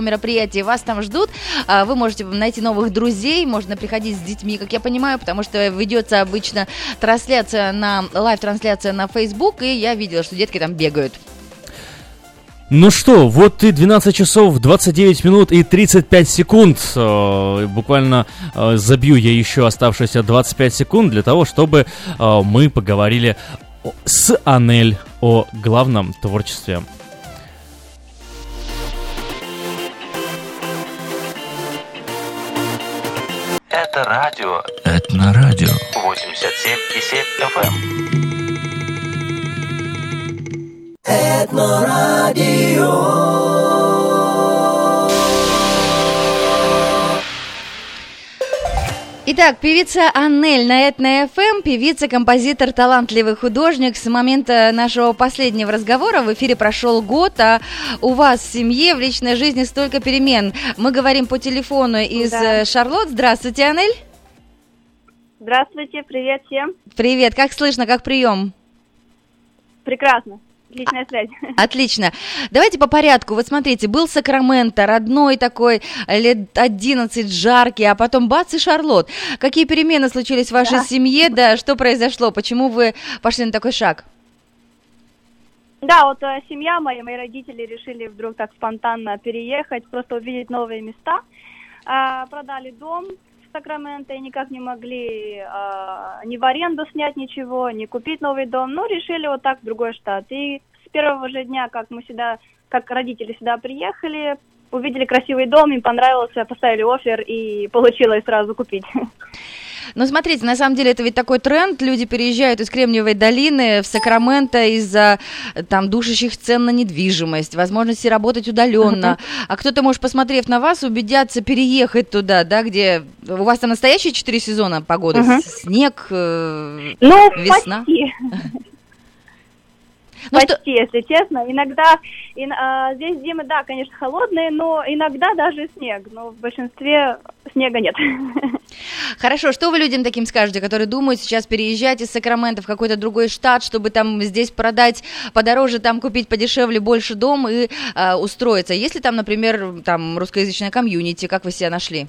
мероприятии вас там ждут. А, вы можете найти новых друзей, можно приходить с детьми, как я понимаю, потому что ведется обычно трансляция на live-трансляция на Facebook, и я видела, что детки там бегают. Ну что, вот и 12 часов 29 минут и 35 секунд. Э, буквально э, забью я еще оставшиеся 25 секунд для того, чтобы э, мы поговорили с Анель о главном творчестве Это радио. Это на радио. 87,7 FM. Этнорадио. Итак, певица Аннель на Этно ФМ, певица, композитор, талантливый художник. С момента нашего последнего разговора в эфире прошел год, а у вас в семье, в личной жизни столько перемен. Мы говорим по телефону из Да. э, Шарлотт. Здравствуйте, Аннель. Здравствуйте, привет всем. Привет, как слышно, как прием? Прекрасно. Отличная связь. Отлично. Давайте по порядку. Вот смотрите, был Сакраменто, родной такой, лет 11, жаркий, а потом бац и Шарлотт. Какие перемены случились в вашей семье, да, что произошло, почему вы пошли на такой шаг? Да, вот э, семья моя, мои родители решили вдруг так спонтанно переехать, просто увидеть новые места. А, продали дом Сакраменто и никак не могли а, ни в аренду снять ничего, ни купить новый дом. Ну, решили вот так в другой штат. И с первого же дня, как мы сюда, как родители сюда приехали, увидели красивый дом, им понравился, поставили офер и получилось сразу купить. Ну, смотрите, на самом деле это ведь такой тренд. Люди переезжают из Кремниевой долины в Сакраменто из-за э, там душащих цен на недвижимость, возможности работать удаленно. А кто-то, может, посмотрев на вас, убедятся переехать туда, да, где у вас там настоящие четыре сезона погоды, снег, э, Ну, Весна. почти. Ну, что- почти, если честно. Иногда ин- а, здесь зимы, да, конечно, холодные, но иногда даже снег. Но в большинстве снега нет. Хорошо, что вы людям таким скажете, которые думают сейчас переезжать из Сакрамента в какой-то другой штат, чтобы там здесь продать подороже, там купить подешевле больше дом и э, устроиться? Если там, например, там русскоязычная комьюнити, как вы себя нашли?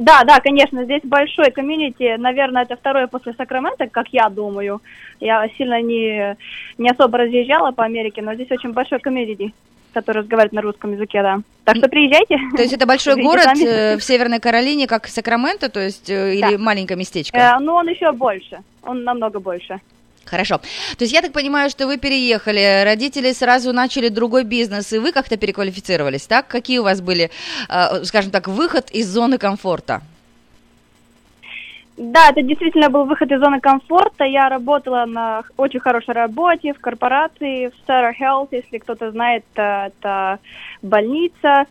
Да, да, конечно, здесь большой комьюнити, наверное, это второе после Сакрамента, как я думаю. Я сильно не, не особо разъезжала по Америке, но здесь очень большой комьюнити, который разговаривает на русском языке, да. Так что приезжайте. То есть это большой город э, в Северной Каролине, как Сакраменто, то есть э, или Да. маленькое местечко? Э, Ну, он еще больше, он намного больше. Хорошо. То есть я так понимаю, что вы переехали, родители сразу начали другой бизнес, и вы как-то переквалифицировались, так? Какие у вас были, э, скажем так, выход из зоны комфорта? Да, это действительно был выход из зоны комфорта. Я работала на очень хорошей работе в корпорации, в Sarah Health, если кто-то знает, э, это больница.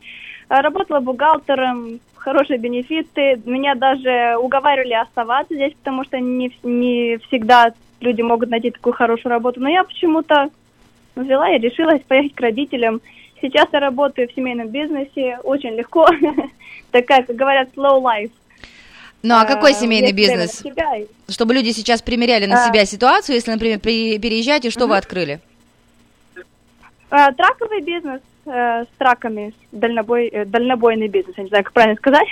Работала бухгалтером, хорошие бенефиты. Меня даже уговаривали оставаться здесь, потому что не, не всегда люди могут найти такую хорошую работу. Но я почему-то взяла и решилась поехать к родителям. Сейчас я работаю в семейном бизнесе, очень легко. Такая, как говорят, slow life. Ну а какой Э, семейный бизнес? Чтобы люди сейчас примеряли на А. себя ситуацию, если, например, при- переезжаете, что вы открыли? Э, Траковый бизнес э, с траками, дальнобой, э, дальнобойный бизнес, я не знаю, как правильно сказать.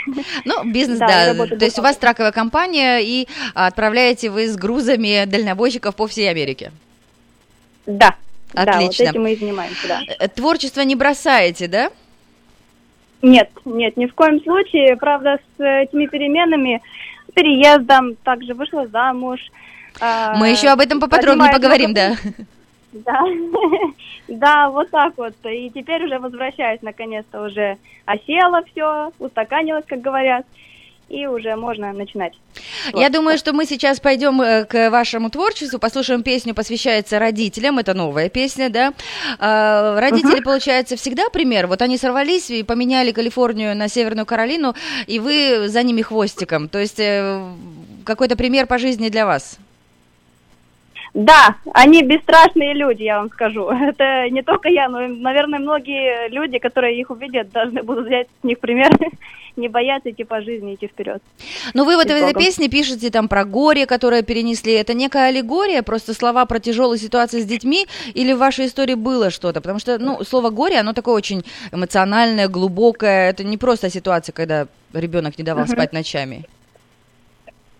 Ну, бизнес, Да, да. То есть у вас траковая компания, и а, отправляете вы с грузами дальнобойщиков по всей Америке. Да, да, вот Отлично. этим мы и занимаемся, да. Э, Творчество не бросаете, да? Нет, нет, ни в коем случае. Правда, с этими переменами, с переездом, также вышла замуж. э, Мы еще об этом поподробнее поговорим, да. Да, да, вот так вот. И теперь уже возвращаюсь, наконец-то уже осела все, устаканилась, как говорят, и уже можно начинать. Я Вот. думаю, что мы сейчас пойдем э, к вашему творчеству, послушаем песню, посвящается родителям. Это новая песня, да. А, Родители, получается, всегда пример. Вот они сорвались и поменяли Калифорнию на Северную Каролину, и вы за ними хвостиком. То есть э, какой-то пример по жизни для вас. Да, они бесстрашные люди, я вам скажу. Это не только я, но, наверное, многие люди, которые их увидят, должны будут взять с них пример, не бояться идти по жизни, идти вперед. Ну, вы вот в этой песне пишете там про горе, которое перенесли. Это некая аллегория, просто слова про тяжелые ситуации с детьми, или в вашей истории было что-то? Потому что, ну, слово горе, оно такое очень эмоциональное, глубокое. Это не просто ситуация, когда ребенок не давал спать ночами.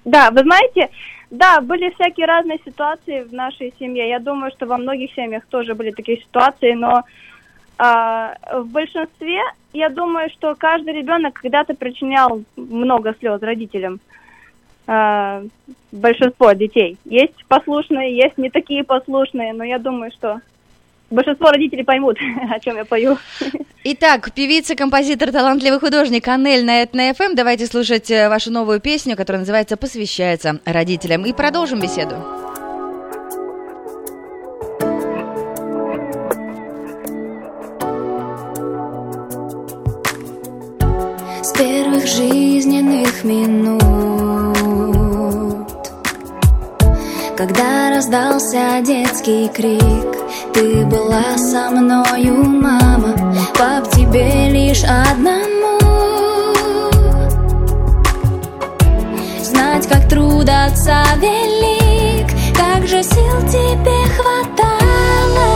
Да, вы знаете, да, были всякие разные ситуации в нашей семье. Я думаю, что во многих семьях тоже были такие ситуации, но а, в большинстве, я думаю, что каждый ребенок когда-то причинял много слез родителям. А, большинство детей. Есть послушные, есть не такие послушные, но я думаю, что большинство родителей поймут, о чем я пою. Итак, певица, композитор, талантливый художник Анель на Этно ФМ. Давайте слушать э, вашу новую песню, которая называется «Посвящается родителям». И продолжим беседу. С первых жизненных минут Когда раздался детский крик Ты была со мною, мама Пап, тебе лишь одному. Знать, как труд отца велик Как же сил тебе хватало.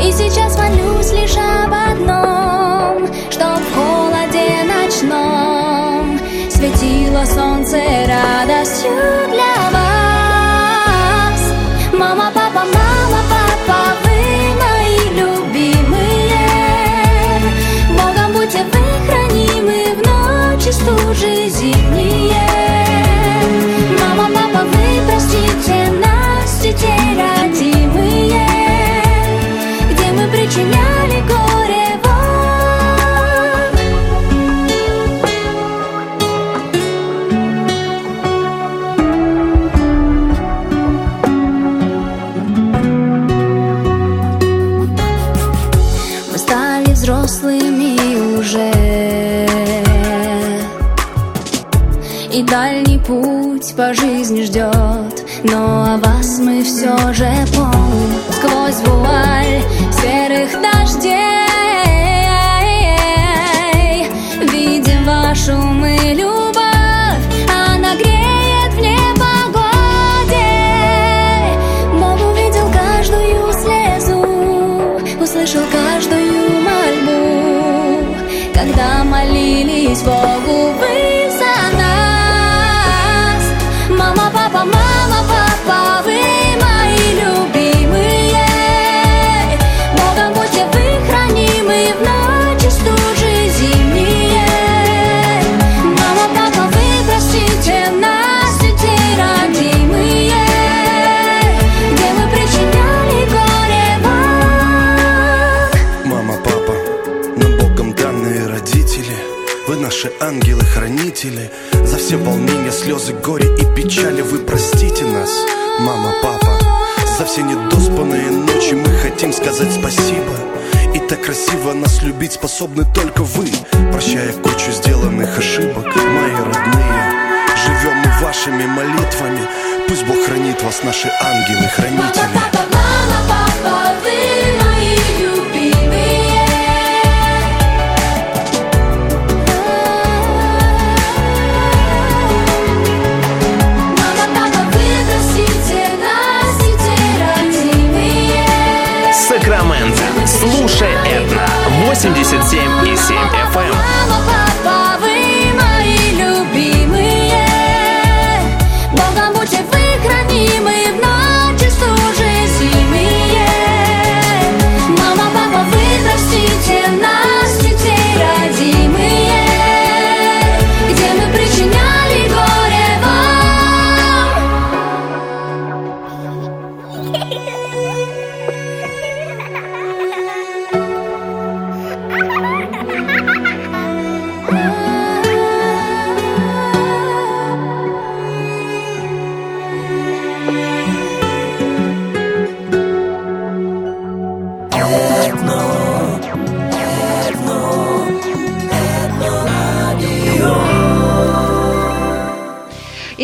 И сейчас молюсь лишь об одном Чтоб в холоде ночном Светило солнце радостью для Сквозь вуаль Все волнения, слезы, горе и печали Вы простите нас, мама, папа. За все недоспанные ночи мы хотим сказать спасибо. И так красиво нас любить способны только вы. Прощая кучу сделанных ошибок, мои родные. Живем мы вашими молитвами. Пусть Бог хранит вас, наши ангелы-хранители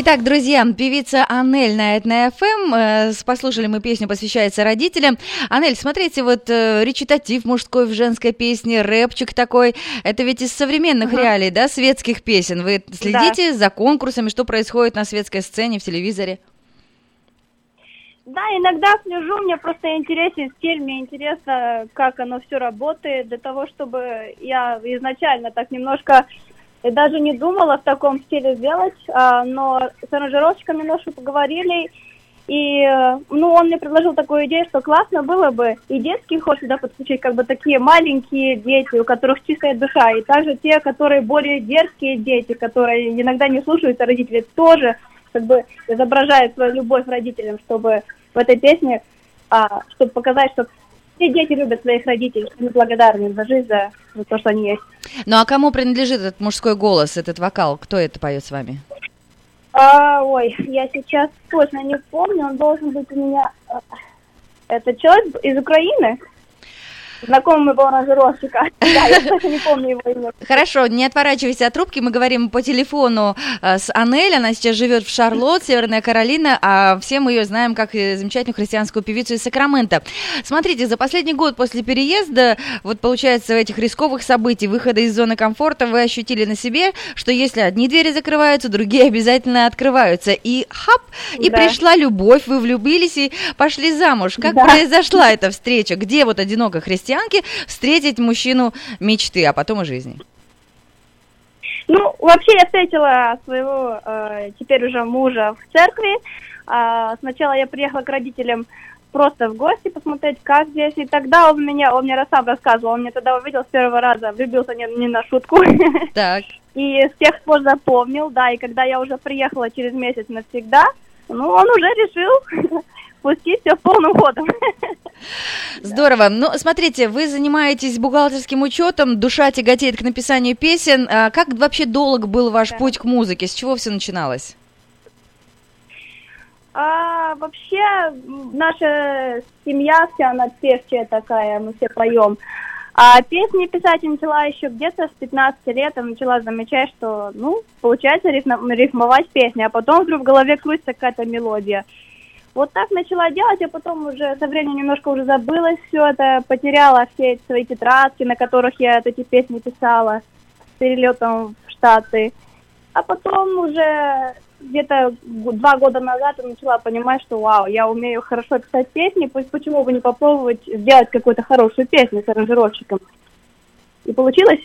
Итак, друзья, певица Анель на Этна ФМ. Э, Послушали мы песню, посвящается родителям. Анель, смотрите, вот э, речитатив мужской в женской песне, рэпчик такой. Это ведь из современных реалий, да, светских песен. Вы следите за конкурсами, что происходит на светской сцене, в телевизоре? Да, иногда слежу, мне просто интересен стиль, мне интересно, как оно все работает, для того, чтобы я изначально так немножко я даже не думала в таком стиле сделать, а, но с аранжировщиком немножко поговорили, и ну, он мне предложил такую идею, что классно было бы и детский хор сюда подключить, как бы такие маленькие дети, у которых чистая душа, и также те, которые более дерзкие дети, которые иногда не слушаются родителей, тоже как бы изображают свою любовь родителям, чтобы в этой песне, а, чтобы показать, что все дети любят своих родителей, они благодарны за жизнь, за, за то, что они есть. Ну а кому принадлежит этот мужской голос, этот вокал? Кто это поет с вами? А, ой, я сейчас точно не помню, он должен быть у меня... э, Это человек из Украины, знакомый был аранжировщика. Да, я точно не помню его имя. Хорошо, не отворачивайся от трубки, мы говорим по телефону э, с Анель, она сейчас живет в Шарлотт, Северная Каролина, а все мы ее знаем как э, замечательную христианскую певицу из Сакрамента. Смотрите, за последний год после переезда, вот получается, этих рисковых событий, выхода из зоны комфорта, вы ощутили на себе, что если одни двери закрываются, другие обязательно открываются. И хап, и Да. пришла любовь, вы влюбились и пошли замуж. Как Да. произошла эта встреча? Где вот одинокой христианке встретить мужчину мечты, а потом и жизни? Ну, вообще я встретила своего э, теперь уже мужа в церкви. А, сначала я приехала к родителям просто в гости посмотреть, как здесь. И тогда он меня, он мне сам рассказывал, он меня тогда увидел с первого раза, влюбился не, не на шутку. Так. И с тех пор запомнил, да, и когда я уже приехала через месяц навсегда, ну, он уже решил пустить все полным ходом. Здорово. Ну, смотрите, вы занимаетесь бухгалтерским учетом, душа тяготеет к написанию песен. А как вообще долг был ваш Да. путь к музыке? С чего все начиналось? А, вообще, наша семья вся, она певчая такая, мы все поем. А песни писать я начала еще где-то с 15 лет, я начала замечать, что, ну, получается рифмовать песни, а потом вдруг в голове крутится какая-то мелодия. Вот так начала делать, а потом уже со временем немножко уже забылось все это, потеряла все эти свои тетрадки, на которых я эти песни писала с перелетом в Штаты. А потом уже где-то два года назад я начала понимать, что вау, я умею хорошо писать песни, пусть почему бы не попробовать сделать какую-то хорошую песню с аранжировщиком. И получилось.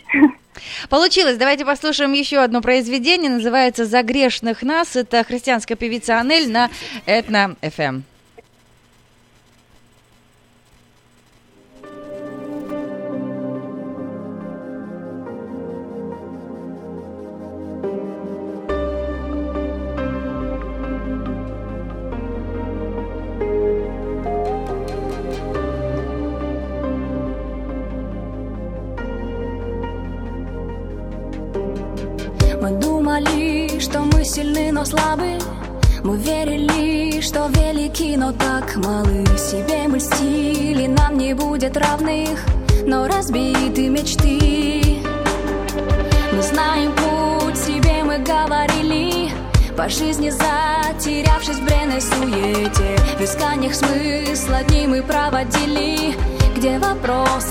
Получилось. Давайте послушаем еще одно произведение. Называется «За грешных нас». Это христианская певица Анель на Этно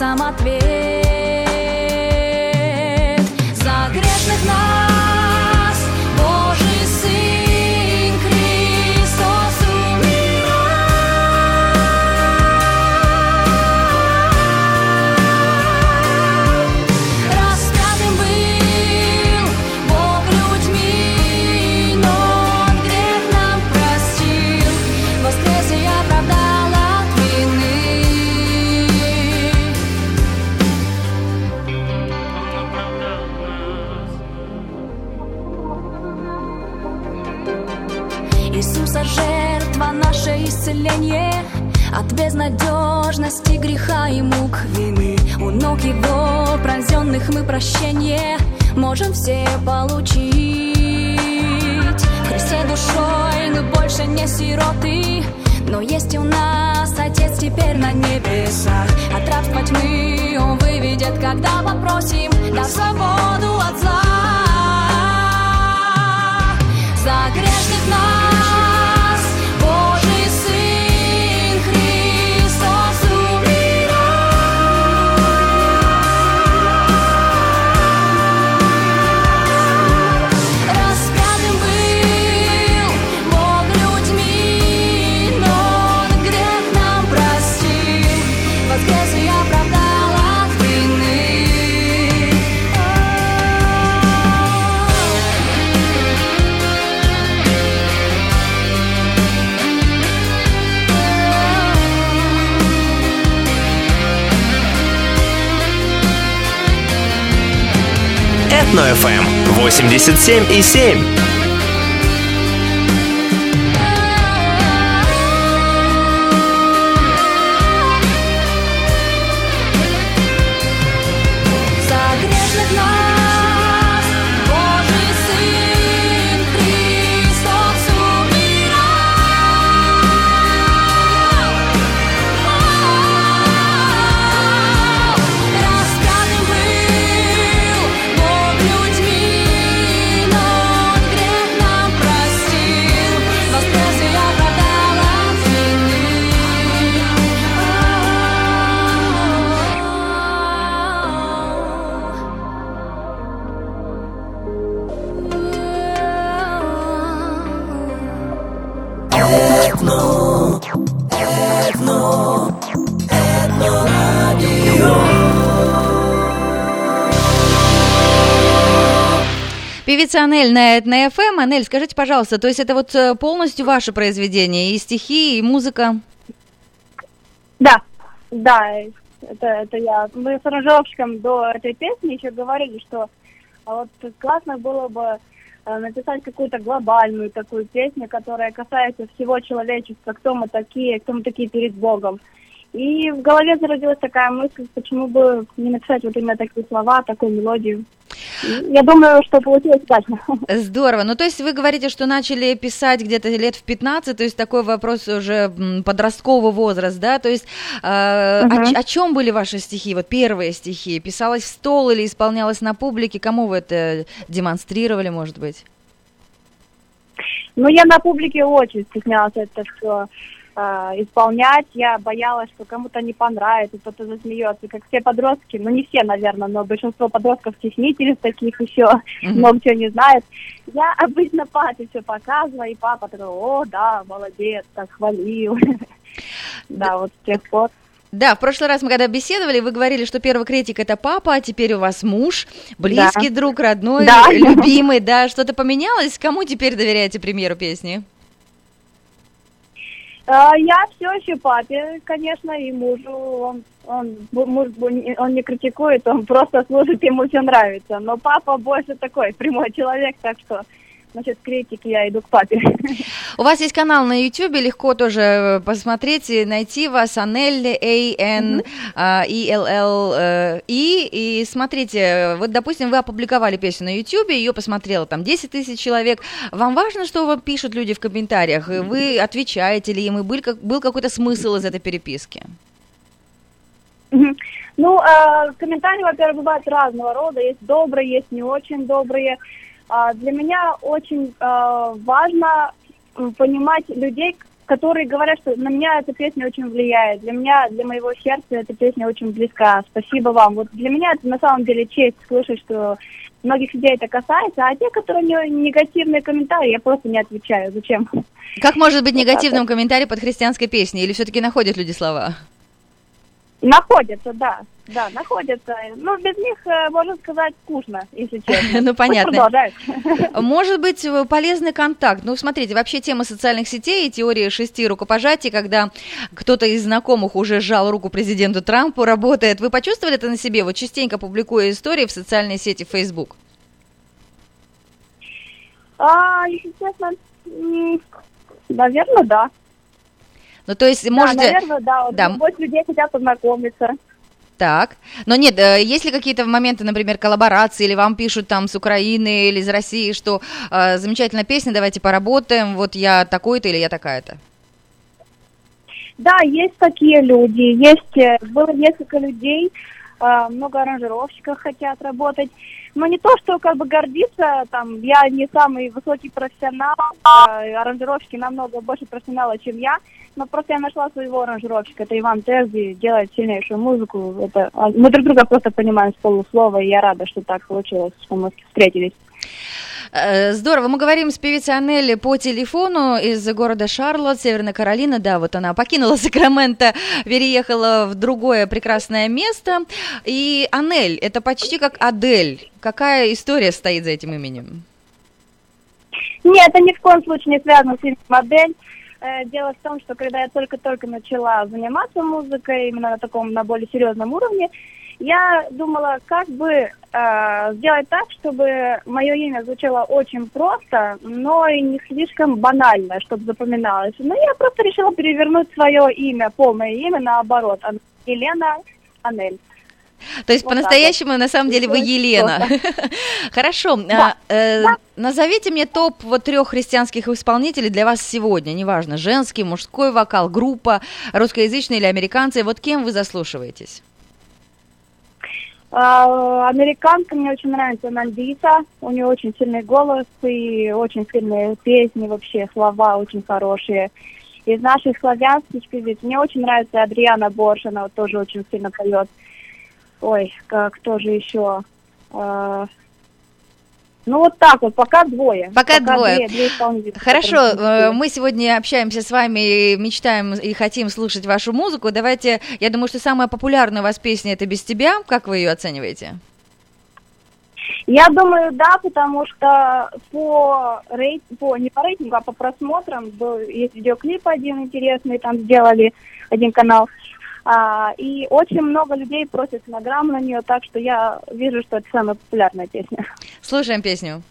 вопросом ответ прощение Можем все получить. В Христе душой мы больше не сироты. Но есть у нас Отец теперь на небесах. От рабства тьмы Он выведет, когда попросим На свободу от зла. За грешных нас Этно-ФМ 87 и 7. Певица Анель на, FM. Анель, скажите, пожалуйста, то есть это вот э, полностью ваше произведение, и стихи, и музыка? Да, да, это, это я. Мы с аранжировщиком до этой песни еще говорили, что а вот классно было бы э, написать какую-то глобальную такую песню, которая касается всего человечества, кто мы такие, кто мы такие перед Богом. И в голове зародилась такая мысль, почему бы не написать вот именно такие слова, такую мелодию. Я думаю, что получилось удачно. Здорово. Ну, то есть вы говорите, что начали писать где-то лет в 15, то есть такой вопрос уже м, подростковый возраст, да? То есть э, о, Мгм. ч- о чем были ваши стихи, вот первые стихи? Писалось в стол или исполнялось на публике? Кому вы это демонстрировали, может быть? Ну, я на публике очень стеснялась это все исполнять. Я боялась, что кому-то не понравится, кто-то засмеется. Как все подростки, ну не все, наверное, но большинство подростков стеснителей таких еще, много чего не знают. Я обычно папе все показывала, и папа такой, о, да, молодец, так хвалил. Да, вот с тех пор. Да, в прошлый раз мы когда беседовали, вы говорили, что первый критик это папа, а теперь у вас муж, близкий друг, родной, Да. любимый, да. Что-то поменялось? Кому теперь доверяете премьеру песни? А, Я все еще папе, конечно, и мужу. Он, он, муж, он не критикует, он просто служит, ему все нравится. Но папа больше такой прямой человек, так что насчет критики я иду к папе. У вас есть канал на YouTube, легко тоже э, посмотреть и найти вас, Анель, A-N, а, э, И, смотрите, вот, допустим, вы опубликовали песню на YouTube, ее посмотрело там 10 тысяч человек, вам важно, что вам пишут люди в комментариях, вы отвечаете ли им, и был, как- был какой-то смысл из этой переписки? Ну, э, комментарии, во-первых, бывают разного рода. Есть добрые, есть не очень добрые. А, для меня очень э, важно понимать людей, которые говорят, что на меня эта песня очень влияет. Для меня, для моего сердца эта песня очень близка. Спасибо вам. Вот для меня это на самом деле честь слышать, что многих людей это касается, а те, которые не- негативные комментарии, я просто не отвечаю. Зачем? Как может быть негативным комментарий под христианской песней, или все-таки находят люди слова? Находятся, да. Да, находятся. Ну, без них, э, можно сказать, скучно, если честно. Ну, понятно. Может быть, э, полезный контакт. Ну, смотрите, вообще тема социальных сетей и теория шести рукопожатий, когда кто-то из знакомых уже сжал руку президенту Трампу, работает. Вы почувствовали это на себе? Вот частенько публикуя истории в социальной сети Facebook. А, если честно, наверное, да. Ну, то есть, Да, можете... наверное, да. Да. Любовь людей хотят познакомиться. Так. Но нет, э, есть ли какие-то моменты, например, коллаборации, или вам пишут там с Украины или из России, что э, замечательная песня, давайте поработаем, вот я такой-то или я такая-то? Да, есть такие люди. Есть, э, было несколько людей, а, много аранжировщиков хотят работать. Но не то, что как бы гордиться, там, я не самый высокий профессионал, а, аранжировщики намного больше профессионала, чем я, но просто я нашла своего аранжировщика, это Иван Терзи, делает сильнейшую музыку, это, а, мы друг друга просто понимаем с полуслова, и я рада, что так получилось, что мы встретились. Э, Здорово, мы говорим с певицей Анелли по телефону из города Шарлотт, Северная Каролина. Да, вот она покинула Сакраменто, переехала в другое прекрасное место. И Анель, это почти как Адель. Какая история стоит за этим именем? Нет, это ни в коем случае не связано с именем модель. Э, Дело в том, что когда я только-только начала заниматься музыкой, именно на таком, на более серьезном уровне, я думала, как бы э, сделать так, чтобы мое имя звучало очень просто, но и не слишком банально, чтобы запоминалось. Ну, я просто решила перевернуть свое имя, полное имя, наоборот. Елена Анель. То есть Вот по-настоящему, на самом деле, вы Елена. Хорошо. Да. а, э, Да. Назовите мне топ вот трех христианских исполнителей для вас сегодня, неважно, женский, мужской вокал, группа, русскоязычные или американцы. Вот кем вы заслушиваетесь? А, Американка мне очень нравится Нандита. У нее очень сильный голос и очень сильные песни, вообще слова очень хорошие. Из наших славянских певиц мне очень нравится Адриана Борш, она вот тоже очень сильно поет. Ой, как тоже еще? А, Ну вот так вот, пока двое. Пока двое. две- две Хорошо, которые э, мы сегодня общаемся с вами, и мечтаем и хотим слушать вашу музыку. Давайте, я думаю, что самая популярная у вас песня это без тебя. Как вы ее оцениваете? Я думаю, да, потому что по, рейт, по не по рейтингу, а по просмотрам был, есть видеоклип один интересный, там сделали один канал. А, и очень много людей просят фонограмму на нее, так что я вижу, что это самая популярная песня. Слушаем песню.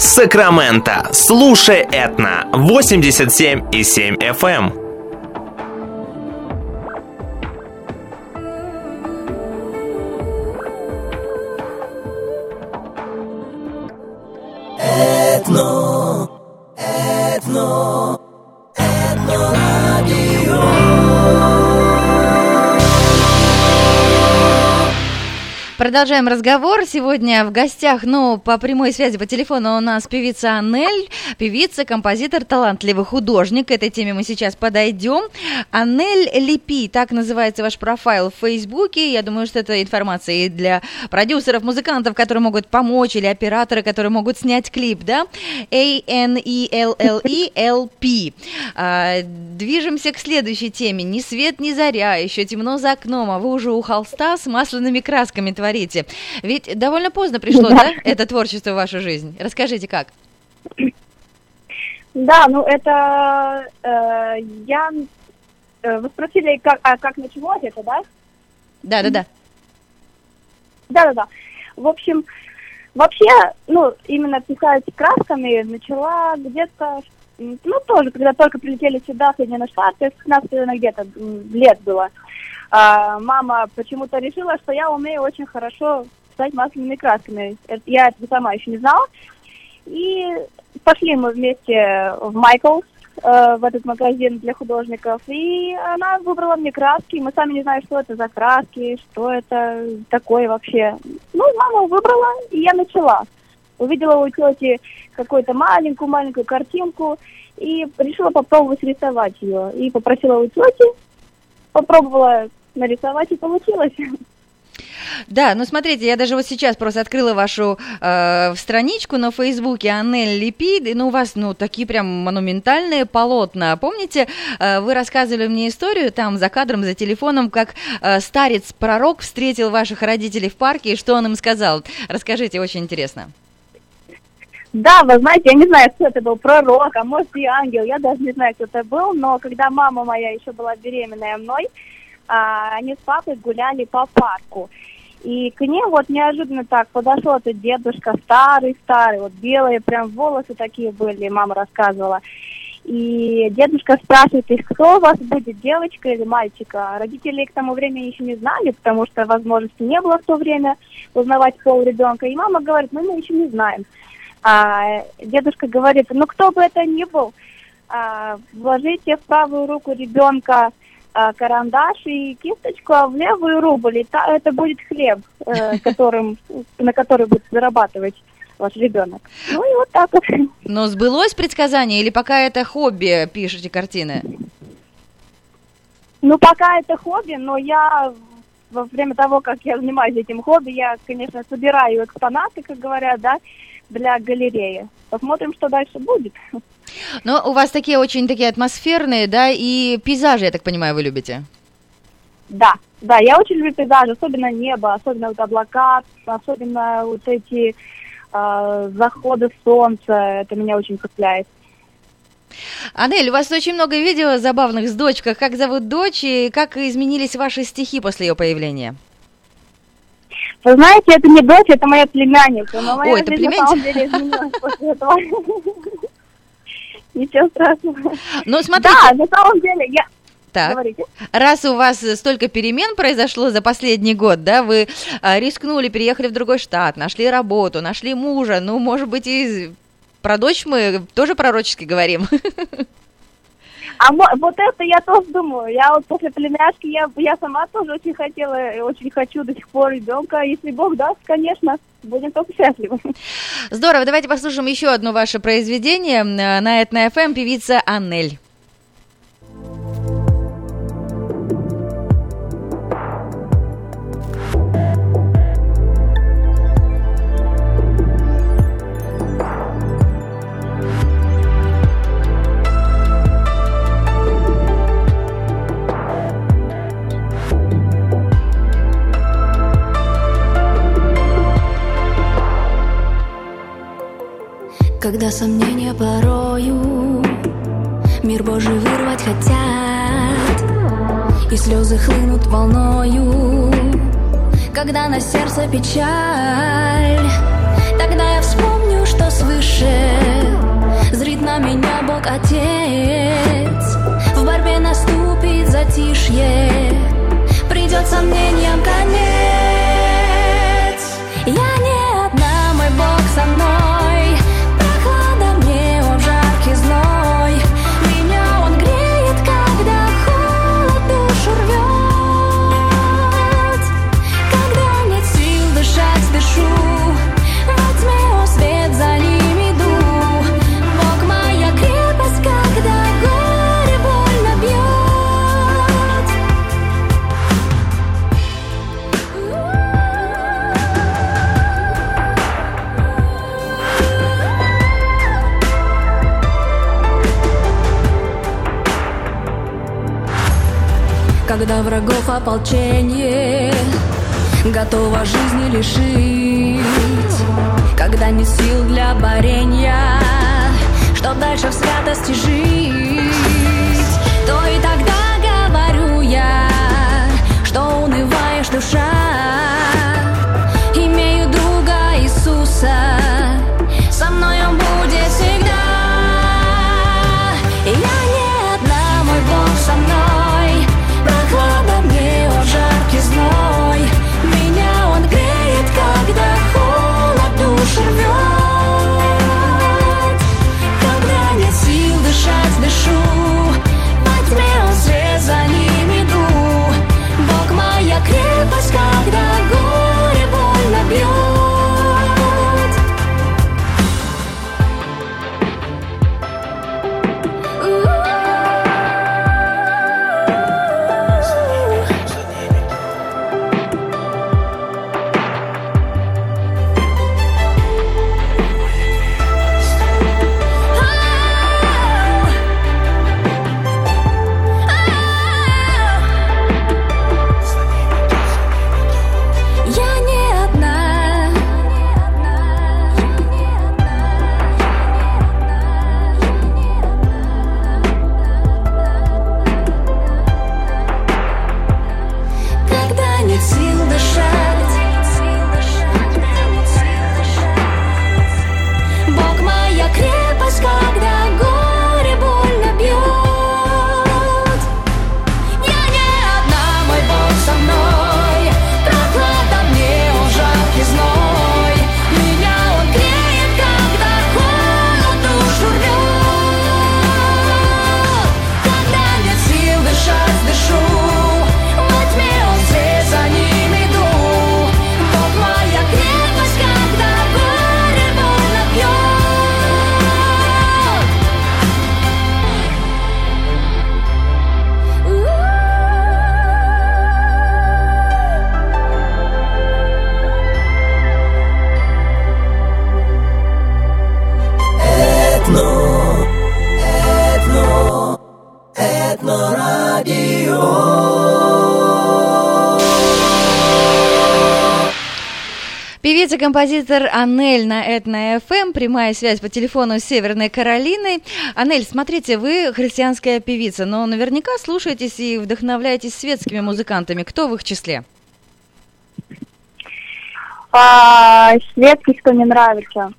Сакраменто. Слушай Этно 87 и 7 FM. Продолжаем разговор. Сегодня в гостях, ну, по прямой связи по телефону у нас певица Анель, певица, композитор, талантливый художник. К этой теме мы сейчас подойдем. Анель Липи, так называется ваш профайл в Фейсбуке. Я думаю, что это информация и для продюсеров, музыкантов, которые могут помочь, или операторы, которые могут снять клип, да? A-N-E-L-L-E-L-P. А, движемся к следующей теме. Ни свет, ни заря, еще темно за окном, а вы уже у холста с масляными красками творите. Ведь довольно поздно пришло, да, это творчество в вашу жизнь? Расскажите, как? Да, ну это э, я э, вы спросили, как, а как началось это, да? Да, да, да. Да, да, да. В общем, вообще, ну, именно писать красками начала где-то, м, ну, тоже, когда только прилетели сюда, в Соединенные Штаты, 15 наверное, где-то лет было. А, мама почему-то решила, что я умею очень хорошо писать масляными красками. Я этого сама еще не знала. И пошли мы вместе в Майклс, э, в этот магазин для художников, и она выбрала мне краски. Мы сами не знаем, что это за краски, что это такое вообще. Ну, мама выбрала, и я начала. Увидела у тети какую-то маленькую-маленькую картинку и решила попробовать рисовать ее. И попросила у тети, попробовала нарисовать, и получилось. Да, ну смотрите, я даже вот сейчас просто открыла вашу э, страничку на Фейсбуке Анель Липид, и ну у вас ну такие прям монументальные полотна. Помните, э, вы рассказывали мне историю там за кадром, за телефоном, как э, старец-пророк встретил ваших родителей в парке, и что он им сказал? Расскажите, очень интересно. Да, вы знаете, я не знаю, кто это был, пророк, а может и ангел, я даже не знаю, кто это был, но когда мама моя еще была беременная мной, а, они с папой гуляли по парку. И к ней вот неожиданно так подошел этот дедушка, старый-старый, вот белые прям волосы такие были, мама рассказывала. И дедушка спрашивает их, кто у вас будет, девочка или мальчика. Родители к тому времени еще не знали, потому что возможности не было в то время узнавать пол ребенка. И мама говорит, ну мы еще не знаем. А дедушка говорит, ну кто бы это ни был, а, вложите в правую руку ребенка а, карандаш и кисточку, а в левую руку лета- это будет хлеб, э, которым, на который будет зарабатывать ваш ребенок. Ну и вот так вот. Но сбылось предсказание или пока это хобби, пишете картины? Ну, пока это хобби, но я во время того, как я занимаюсь этим хобби, я, конечно, собираю экспонаты, как говорят, да, для галереи. Посмотрим, что дальше будет. Но у вас такие очень такие атмосферные, да, и пейзажи, я так понимаю, вы любите. Да, да, я очень люблю пейзажи, особенно небо, особенно вот облака, особенно вот эти э, заходы солнца, это меня очень цепляет. Анель, у вас очень много видео забавных с дочкой. Как зовут дочь и как изменились ваши стихи после ее появления? Вы знаете, это не дочь, это моя племянница, но моя Ой, это племянница? Ничего страшного. Ну, смотрите, Да, на самом деле, я... так, Говорите. раз у вас столько перемен произошло за последний год, да, вы а, рискнули, переехали в другой штат, нашли работу, нашли мужа, ну, может быть, и про дочь мы тоже пророчески говорим. А вот это я тоже думаю. Я вот после племяшки, я, я сама тоже очень хотела, и очень хочу до сих пор ребенка. Если Бог даст, конечно, будем только счастливы. Здорово, давайте послушаем еще одно ваше произведение э, на Этно FM, певица Аннель. Когда сомнения порою Мир Божий вырвать хотят И слезы хлынут волною Когда на сердце печаль Тогда я вспомню, что свыше Бог Отец. В борьбе наступит затишье, придет сомнением конец. Когда врагов ополчение Готова жизни лишить. Когда нет сил для борения Чтоб дальше в святости жить То и тогда говорю я Что унываешь, душа. Имею друга Иисуса композитор Анель на Этно ФМ. Прямая связь по телефону с Северной Каролиной. Анель, смотрите, вы христианская певица, но наверняка слушаетесь и вдохновляетесь светскими музыкантами. Кто в их числе? А, светский, кто мне нравится.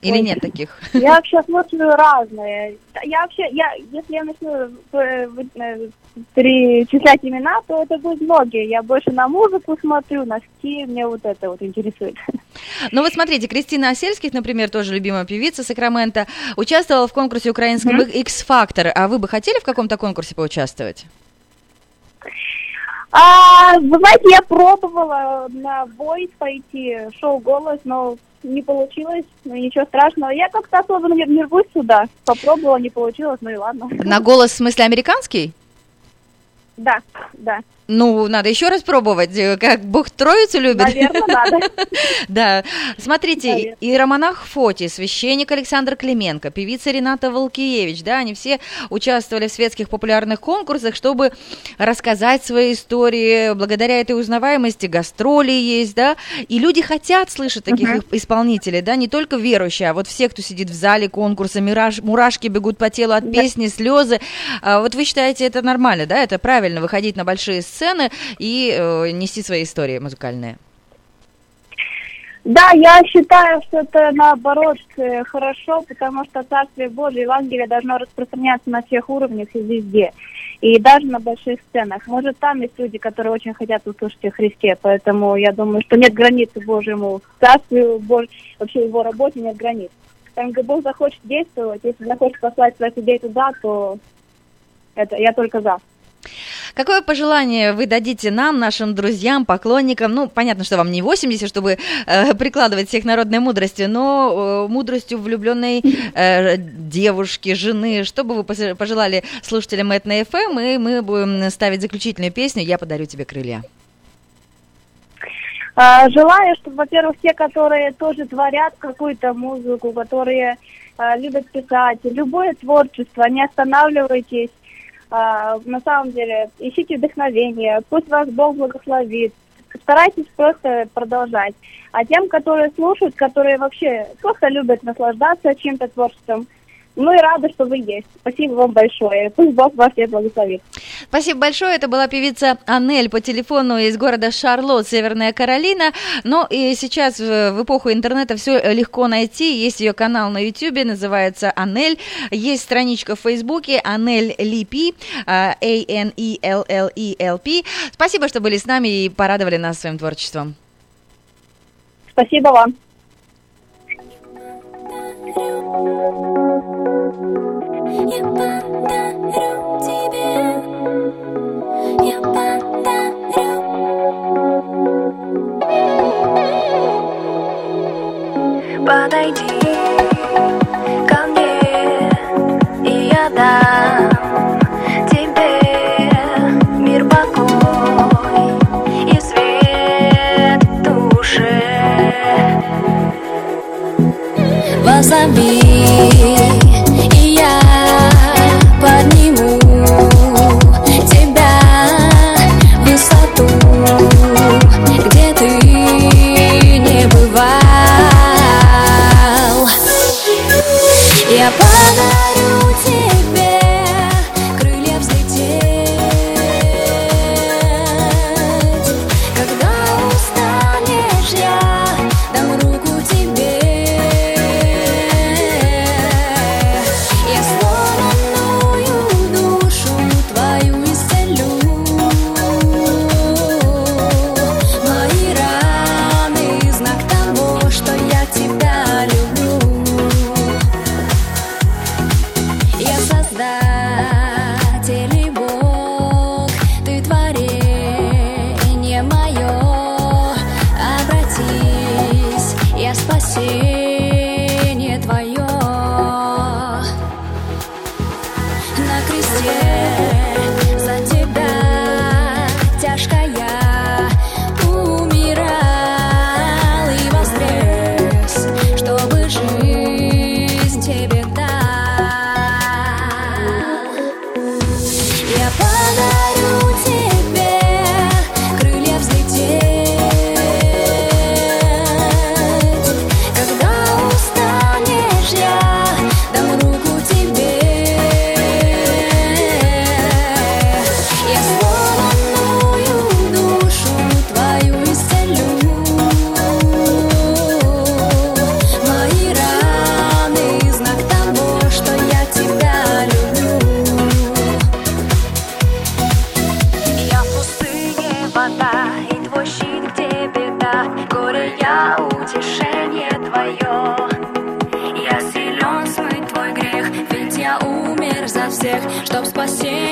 Или нет таких? Я вообще слушаю разные. Я вообще, я, если я начну э, э, перечислять имена, то это будут многие. Я больше на музыку смотрю, на стиль, мне вот это вот интересует. Ну вот смотрите, Кристина Осельских, например, тоже любимая певица Сакрамента, участвовала в конкурсе украинском X-Factor. А вы бы хотели в каком-то конкурсе поучаствовать? А, вы знаете, я пробовала на Voice пойти, шоу «Голос», но не получилось, ну ничего страшного. Я как-то особо не, не рвусь сюда. Попробовала, не получилось, ну и ладно. На голос в смысле американский? Да, да, Ну, надо еще раз пробовать, э, как Бог Троицу любит. наверное, надо. Да, смотрите, Наверное. иеромонах Фоти, священник Александр Клименко, певица Рената Волкиевич, да, они все участвовали в светских популярных конкурсах, чтобы рассказать свои истории. Благодаря этой узнаваемости гастроли есть, да, и люди хотят слышать таких их- исполнителей, да, не только верующие, а вот все, кто сидит в зале конкурса, мираж- мурашки бегут по телу от песни, слезы. А вот вы считаете это нормально, да, это правильно, выходить на большие сцены и э, нести свои истории музыкальные? Да, я считаю, что это наоборот э, хорошо, потому что Царствие Божие, Евангелие должно распространяться на всех уровнях и везде. И даже на больших сценах. Может, там есть люди, которые очень хотят услышать о Христе, поэтому я думаю, что нет границы Божьему Царствию, Бож... вообще его работе нет границ. Там, где Бог захочет действовать, если захочет послать своих людей туда, то это я только за. Какое пожелание вы дадите нам, нашим друзьям, поклонникам? Ну, понятно, что вам не 80, чтобы э, прикладывать всех народной мудрости, но э, мудростью влюбленной э, девушки, жены. Что бы вы пожелали слушателям Этна ФМ? И мы будем ставить заключительную песню «Я подарю тебе крылья». А, Желаю, чтобы, во-первых, те, которые тоже творят какую-то музыку, которые а, любят писать, любое творчество, не останавливайтесь. А, На самом деле, ищите вдохновение, пусть вас Бог благословит. Старайтесь просто продолжать. А тем, которые слушают, которые вообще просто любят наслаждаться чем-то творчеством, ну и рады, что вы есть. Спасибо вам большое. Пусть Бог вас всех благословит. Спасибо большое. Это была певица Анель по телефону из города Шарлотт, Северная Каролина. Но и сейчас в эпоху интернета все легко найти. Есть ее канал на YouTube, называется Анель. Есть страничка в Фейсбуке Анель Липи, а, A-N-E-L-L-E-L-P. Спасибо, что были с нами и порадовали нас своим творчеством. Спасибо вам. Я подарю тебе, я подарю. Подойди ко мне, и я дам тебе мир я утешение твое. Я силен смыть твой грех, ведь я умер за всех, чтоб спасение